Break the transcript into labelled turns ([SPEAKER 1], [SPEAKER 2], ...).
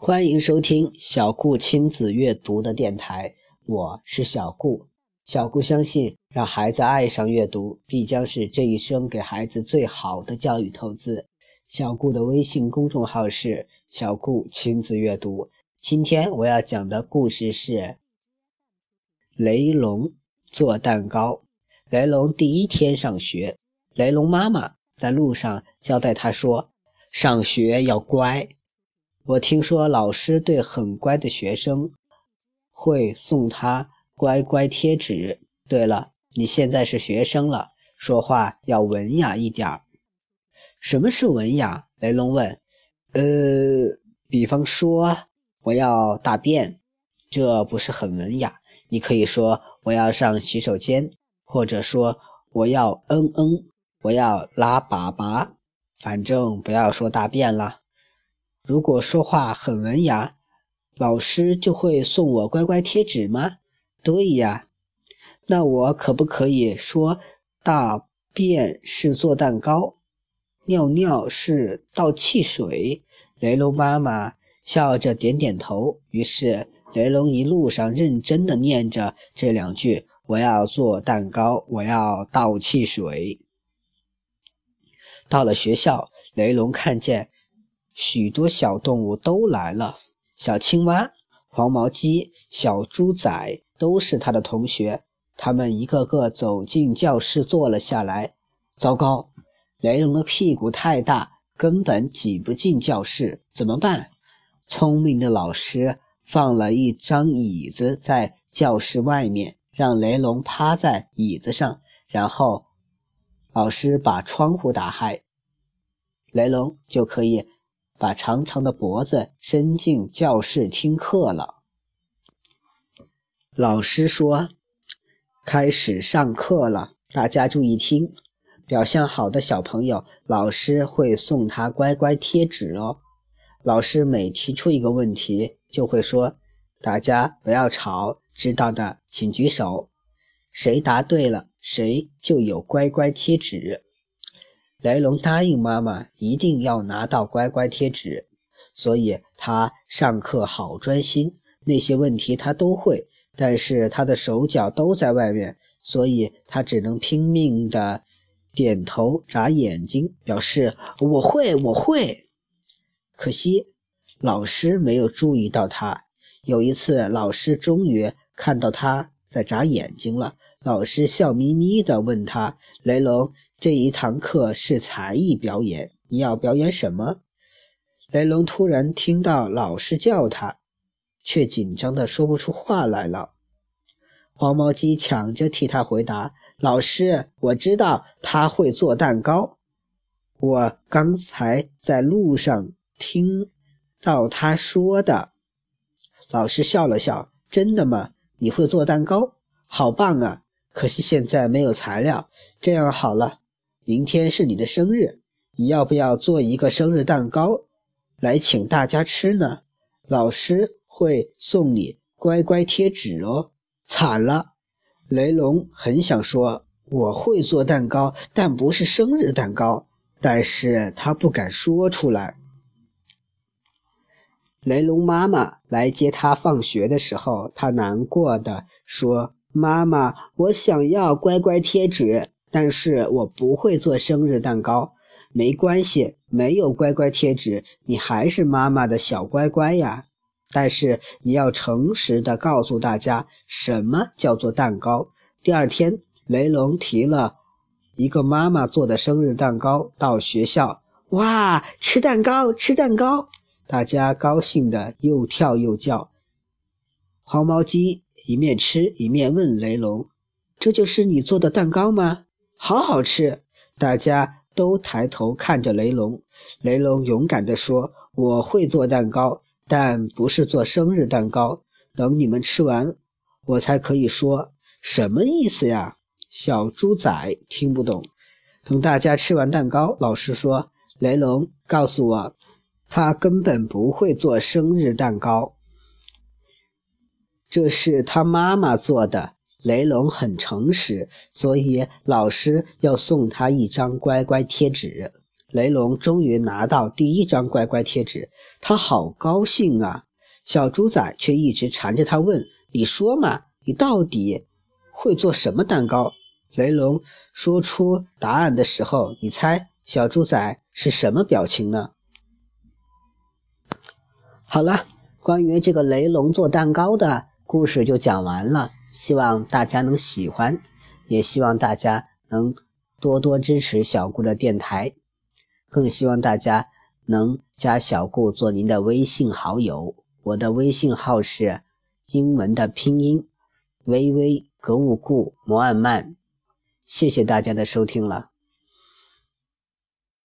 [SPEAKER 1] 欢迎收听小顾亲子阅读的电台，我是小顾。小顾相信，让孩子爱上阅读，必将是这一生给孩子最好的教育投资。小顾的微信公众号是小顾亲子阅读。今天我要讲的故事是雷龙做蛋糕。雷龙第一天上学，雷龙妈妈在路上交代他说：“上学要乖。”我听说老师对很乖的学生会送他乖乖贴纸。对了，你现在是学生了，说话要文雅一点儿。什么是文雅？雷龙问。呃，比方说我要大便，这不是很文雅。你可以说我要上洗手间，或者说我要嗯嗯，我要拉粑粑，反正不要说大便了。如果说话很文雅，老师就会送我乖乖贴纸吗？对呀，那我可不可以说大便是做蛋糕，尿尿是倒汽水？雷龙妈妈笑着点点头。于是雷龙一路上认真的念着这两句：“我要做蛋糕，我要倒汽水。”到了学校，雷龙看见。许多小动物都来了，小青蛙、黄毛鸡、小猪仔都是他的同学。他们一个个走进教室，坐了下来。糟糕，雷龙的屁股太大，根本挤不进教室，怎么办？聪明的老师放了一张椅子在教室外面，让雷龙趴在椅子上，然后老师把窗户打开，雷龙就可以。把长长的脖子伸进教室听课了。老师说：“开始上课了，大家注意听。表现好的小朋友，老师会送他乖乖贴纸哦。老师每提出一个问题，就会说：‘大家不要吵，知道的请举手。谁答对了，谁就有乖乖贴纸。’”雷龙答应妈妈一定要拿到乖乖贴纸，所以他上课好专心，那些问题他都会。但是他的手脚都在外面，所以他只能拼命的点头眨眼睛，表示我会，我会。可惜老师没有注意到他。有一次，老师终于看到他在眨眼睛了。老师笑眯眯地问他：“雷龙。”这一堂课是才艺表演，你要表演什么？雷龙突然听到老师叫他，却紧张的说不出话来了。黄毛鸡抢着替他回答：“老师，我知道他会做蛋糕，我刚才在路上听到他说的。”老师笑了笑：“真的吗？你会做蛋糕？好棒啊！可惜现在没有材料。这样好了。”明天是你的生日，你要不要做一个生日蛋糕来请大家吃呢？老师会送你乖乖贴纸哦。惨了，雷龙很想说我会做蛋糕，但不是生日蛋糕，但是他不敢说出来。雷龙妈妈来接他放学的时候，他难过的说：“妈妈，我想要乖乖贴纸。”但是我不会做生日蛋糕，没关系，没有乖乖贴纸，你还是妈妈的小乖乖呀。但是你要诚实的告诉大家，什么叫做蛋糕。第二天，雷龙提了一个妈妈做的生日蛋糕到学校，哇，吃蛋糕，吃蛋糕！大家高兴的又跳又叫。黄毛鸡一面吃一面问雷龙：“这就是你做的蛋糕吗？”好好吃！大家都抬头看着雷龙。雷龙勇敢地说：“我会做蛋糕，但不是做生日蛋糕。等你们吃完，我才可以说什么意思呀？”小猪仔听不懂。等大家吃完蛋糕，老师说：“雷龙告诉我，他根本不会做生日蛋糕，这是他妈妈做的。”雷龙很诚实，所以老师要送他一张乖乖贴纸。雷龙终于拿到第一张乖乖贴纸，他好高兴啊！小猪仔却一直缠着他问：“你说嘛，你到底会做什么蛋糕？”雷龙说出答案的时候，你猜小猪仔是什么表情呢？好了，关于这个雷龙做蛋糕的故事就讲完了，希望大家能喜欢，也希望大家能多多支持小顾的电台。更希望大家能加小顾做您的微信好友，我的微信号是英文的拼音微微格物顾摩尔曼，谢谢大家的收听了。